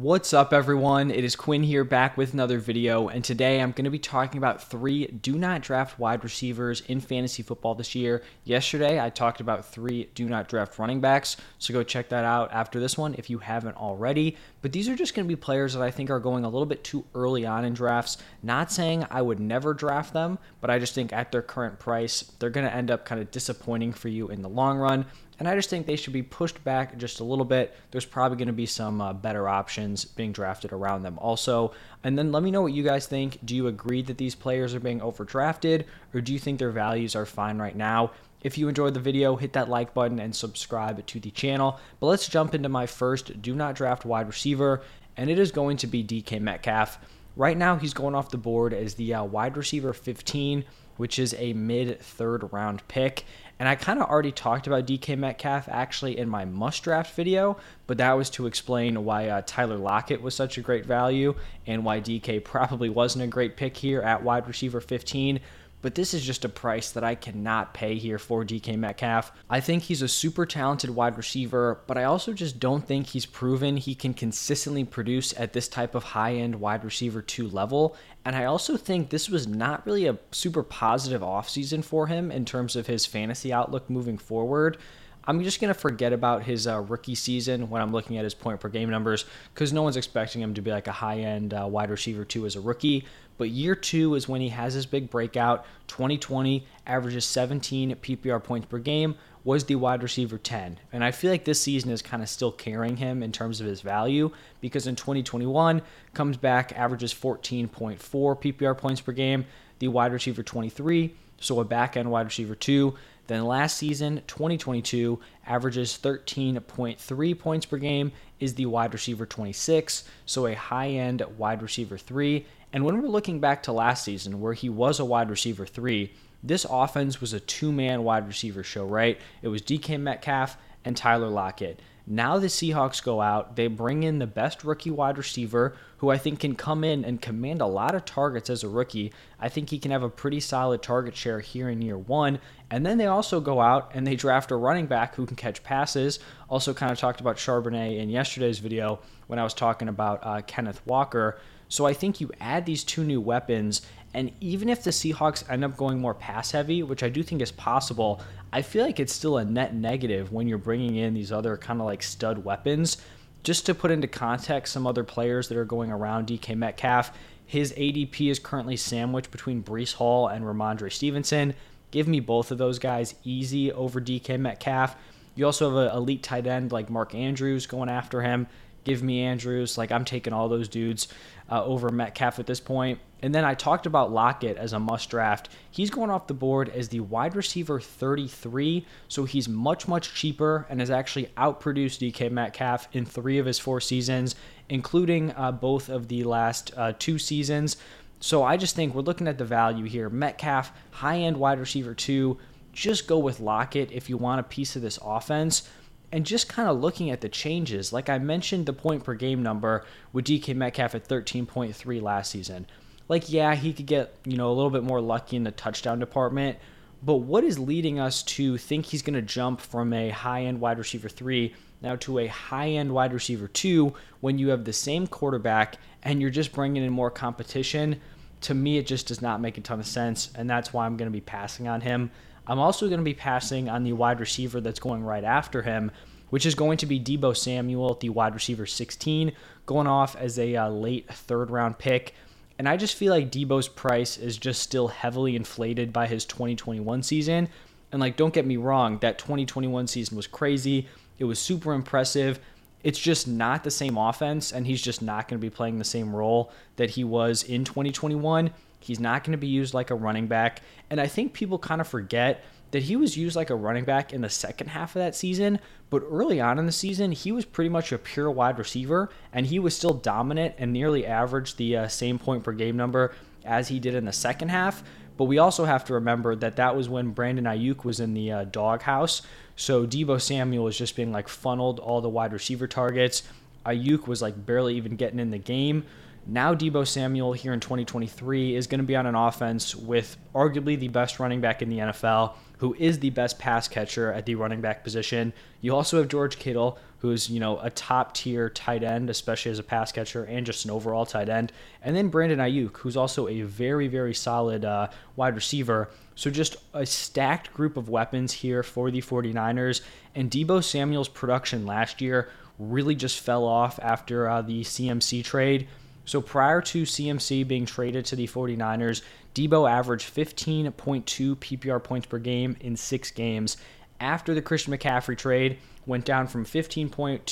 What's up, everyone? It is Quinn here back with another video, and today I'm going to be talking about three do not draft wide receivers in fantasy football this year. Yesterday, I talked about three do not draft running backs, so go check that out after this one if you haven't already. But these are just going to be players that I think are going a little bit too early on in drafts. Not saying I would never draft them, but I just think at their current price, they're going to end up kind of disappointing for you in the long run and I just think they should be pushed back just a little bit. There's probably going to be some uh, better options being drafted around them also. And then let me know what you guys think. Do you agree that these players are being overdrafted, or do you think their values are fine right now? If you enjoyed the video, hit that like button and subscribe to the channel. But let's jump into my first do not draft wide receiver, and it is going to be DK Metcalf. Right now, he's going off the board as the uh, wide receiver 15, which is a mid third round pick. And I kind of already talked about DK Metcalf actually in my must draft video, but that was to explain why uh, Tyler Lockett was such a great value and why DK probably wasn't a great pick here at wide receiver 15 but this is just a price that I cannot pay here for DK Metcalf. I think he's a super talented wide receiver, but I also just don't think he's proven he can consistently produce at this type of high end wide receiver 2 level. And I also think this was not really a super positive offseason for him in terms of his fantasy outlook moving forward. I'm just going to forget about his uh, rookie season when I'm looking at his point per game numbers because no one's expecting him to be like a high end uh, wide receiver two as a rookie. But year two is when he has his big breakout. 2020 averages 17 PPR points per game, was the wide receiver 10. And I feel like this season is kind of still carrying him in terms of his value because in 2021 comes back, averages 14.4 PPR points per game, the wide receiver 23, so a back end wide receiver 2 then last season, 2022, averages 13.3 points per game, is the wide receiver 26, so a high end wide receiver 3. And when we're looking back to last season, where he was a wide receiver 3, this offense was a two man wide receiver show, right? It was DK Metcalf and Tyler Lockett. Now the Seahawks go out, they bring in the best rookie wide receiver who I think can come in and command a lot of targets as a rookie. I think he can have a pretty solid target share here in year one. And then they also go out and they draft a running back who can catch passes. Also, kind of talked about Charbonnet in yesterday's video when I was talking about uh, Kenneth Walker. So I think you add these two new weapons, and even if the Seahawks end up going more pass heavy, which I do think is possible, I feel like it's still a net negative when you're bringing in these other kind of like stud weapons. Just to put into context some other players that are going around DK Metcalf, his ADP is currently sandwiched between Breece Hall and Rhamondre Stevenson. Give me both of those guys easy over DK Metcalf. You also have an elite tight end like Mark Andrews going after him. Give me Andrews. Like I'm taking all those dudes uh, over Metcalf at this point. And then I talked about Lockett as a must draft. He's going off the board as the wide receiver 33, so he's much, much cheaper and has actually outproduced DK Metcalf in three of his four seasons, including uh, both of the last uh, two seasons. So I just think we're looking at the value here. Metcalf, high end wide receiver two. Just go with Lockett if you want a piece of this offense and just kind of looking at the changes, like I mentioned the point per game number with DK Metcalf at 13.3 last season. Like, yeah, he could get, you know, a little bit more lucky in the touchdown department, but what is leading us to think he's going to jump from a high end wide receiver three now to a high end wide receiver two when you have the same quarterback and you're just bringing in more competition? To me, it just does not make a ton of sense, and that's why I'm going to be passing on him. I'm also going to be passing on the wide receiver that's going right after him, which is going to be Deebo Samuel, the wide receiver 16, going off as a uh, late third round pick. And I just feel like Deebo's price is just still heavily inflated by his 2021 season. And like, don't get me wrong, that 2021 season was crazy. It was super impressive. It's just not the same offense, and he's just not going to be playing the same role that he was in 2021. He's not going to be used like a running back. And I think people kind of forget that he was used like a running back in the second half of that season, but early on in the season, he was pretty much a pure wide receiver, and he was still dominant and nearly averaged the uh, same point per game number as he did in the second half. But we also have to remember that that was when Brandon Aiyuk was in the uh, doghouse. So Deebo Samuel was just being like funneled all the wide receiver targets. Aiyuk was like barely even getting in the game. Now, Deebo Samuel here in 2023 is going to be on an offense with arguably the best running back in the NFL, who is the best pass catcher at the running back position. You also have George Kittle, who's you know a top tier tight end, especially as a pass catcher and just an overall tight end, and then Brandon Aiyuk, who's also a very very solid uh, wide receiver. So just a stacked group of weapons here for the 49ers. And Deebo Samuel's production last year really just fell off after uh, the CMC trade. So prior to CMC being traded to the 49ers, Deebo averaged 15.2 PPR points per game in six games. After the Christian McCaffrey trade, went down from 15.2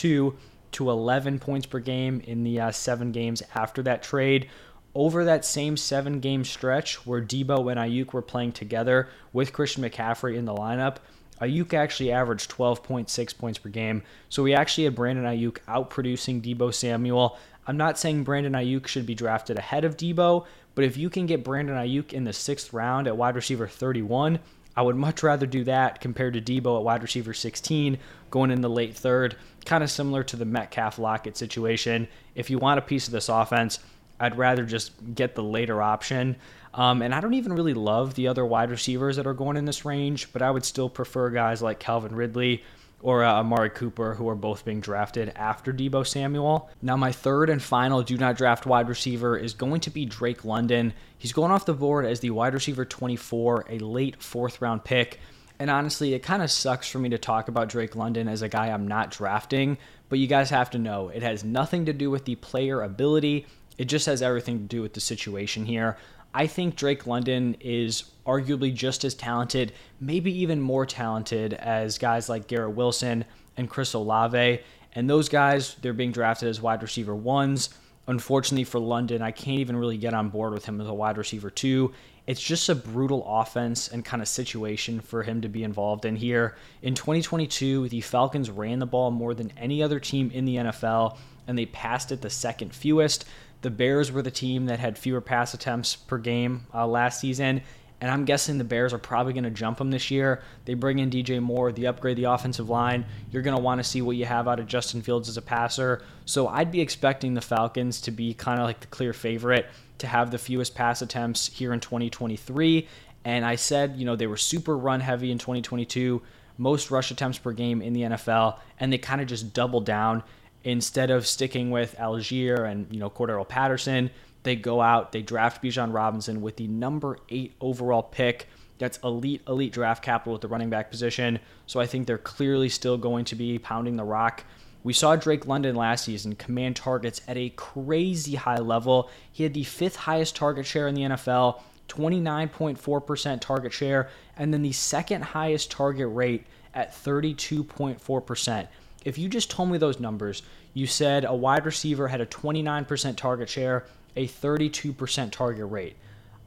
to 11 points per game in the uh, seven games after that trade. Over that same seven game stretch where Deebo and Aiyuk were playing together with Christian McCaffrey in the lineup, Aiyuk actually averaged 12.6 points per game. So we actually had Brandon Aiyuk outproducing Deebo Samuel. I'm not saying Brandon Aiyuk should be drafted ahead of Deebo, but if you can get Brandon Aiyuk in the sixth round at wide receiver 31, I would much rather do that compared to Deebo at wide receiver 16 going in the late third. Kind of similar to the Metcalf Lockett situation. If you want a piece of this offense, I'd rather just get the later option. Um, and I don't even really love the other wide receivers that are going in this range, but I would still prefer guys like Calvin Ridley or uh, Amari Cooper, who are both being drafted after Deebo Samuel. Now, my third and final do not draft wide receiver is going to be Drake London. He's going off the board as the wide receiver 24, a late fourth round pick. And honestly, it kind of sucks for me to talk about Drake London as a guy I'm not drafting, but you guys have to know it has nothing to do with the player ability. It just has everything to do with the situation here. I think Drake London is arguably just as talented, maybe even more talented as guys like Garrett Wilson and Chris Olave. And those guys, they're being drafted as wide receiver ones. Unfortunately for London, I can't even really get on board with him as a wide receiver two. It's just a brutal offense and kind of situation for him to be involved in here. In 2022, the Falcons ran the ball more than any other team in the NFL, and they passed it the second fewest. The Bears were the team that had fewer pass attempts per game uh, last season, and I'm guessing the Bears are probably going to jump them this year. They bring in DJ Moore, they upgrade the offensive line. You're going to want to see what you have out of Justin Fields as a passer. So I'd be expecting the Falcons to be kind of like the clear favorite to have the fewest pass attempts here in 2023. And I said, you know, they were super run heavy in 2022, most rush attempts per game in the NFL, and they kind of just doubled down instead of sticking with Allgeier and you know Cordarrelle Patterson, they go out, they draft Bijan Robinson with the number eight overall pick. That's elite, elite draft capital at the running back position. So I think they're clearly still going to be pounding the rock. We saw Drake London last season command targets at a crazy high level. He had the fifth highest target share in the NFL, 29.4% target share, and then the second highest target rate at 32.4% if you just told me those numbers, you said a wide receiver had a 29% target share, a 32% target rate.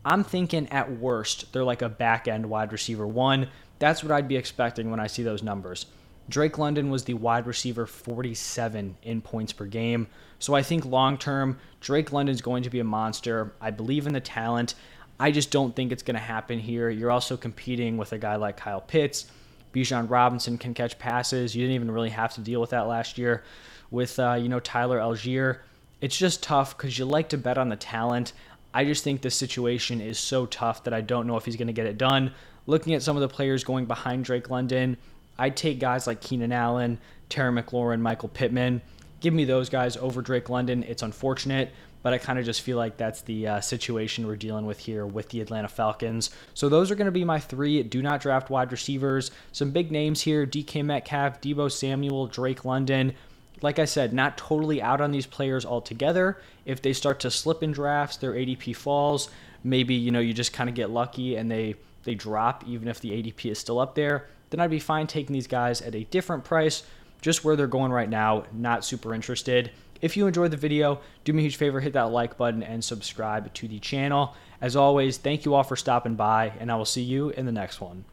I'm thinking at worst, they're like a back end wide receiver one. That's what I'd be expecting when I see those numbers. Drake London was the wide receiver 47 in points per game. So I think long term, Drake London's going to be a monster. I believe in the talent. I just don't think it's going to happen here. You're also competing with a guy like Kyle Pitts Bijan Robinson can catch passes. You didn't even really have to deal with that last year with uh, you know Tyler Allgeier. It's just tough because you like to bet on the talent. I just think this situation is so tough that I don't know if he's going to get it done. Looking at some of the players going behind Drake London, I'd take guys like Keenan Allen, Terry McLaurin, Michael Pittman. Give me those guys over Drake London. It's unfortunate, but I kind of just feel like that's the uh, situation we're dealing with here with the Atlanta Falcons. So those are going to be my three do not draft wide receivers. Some big names here DK Metcalf, Deebo Samuel, Drake London. Like I said, not totally out on these players altogether. If they start to slip in drafts, their ADP falls. Maybe you know you just kind of get lucky and they they drop even if the ADP is still up there. Then I'd be fine taking these guys at a different price, just where they're going right now. Not super interested. If you enjoyed the video, do me a huge favor, hit that like button and subscribe to the channel. As always, thank you all for stopping by, and I will see you in the next one.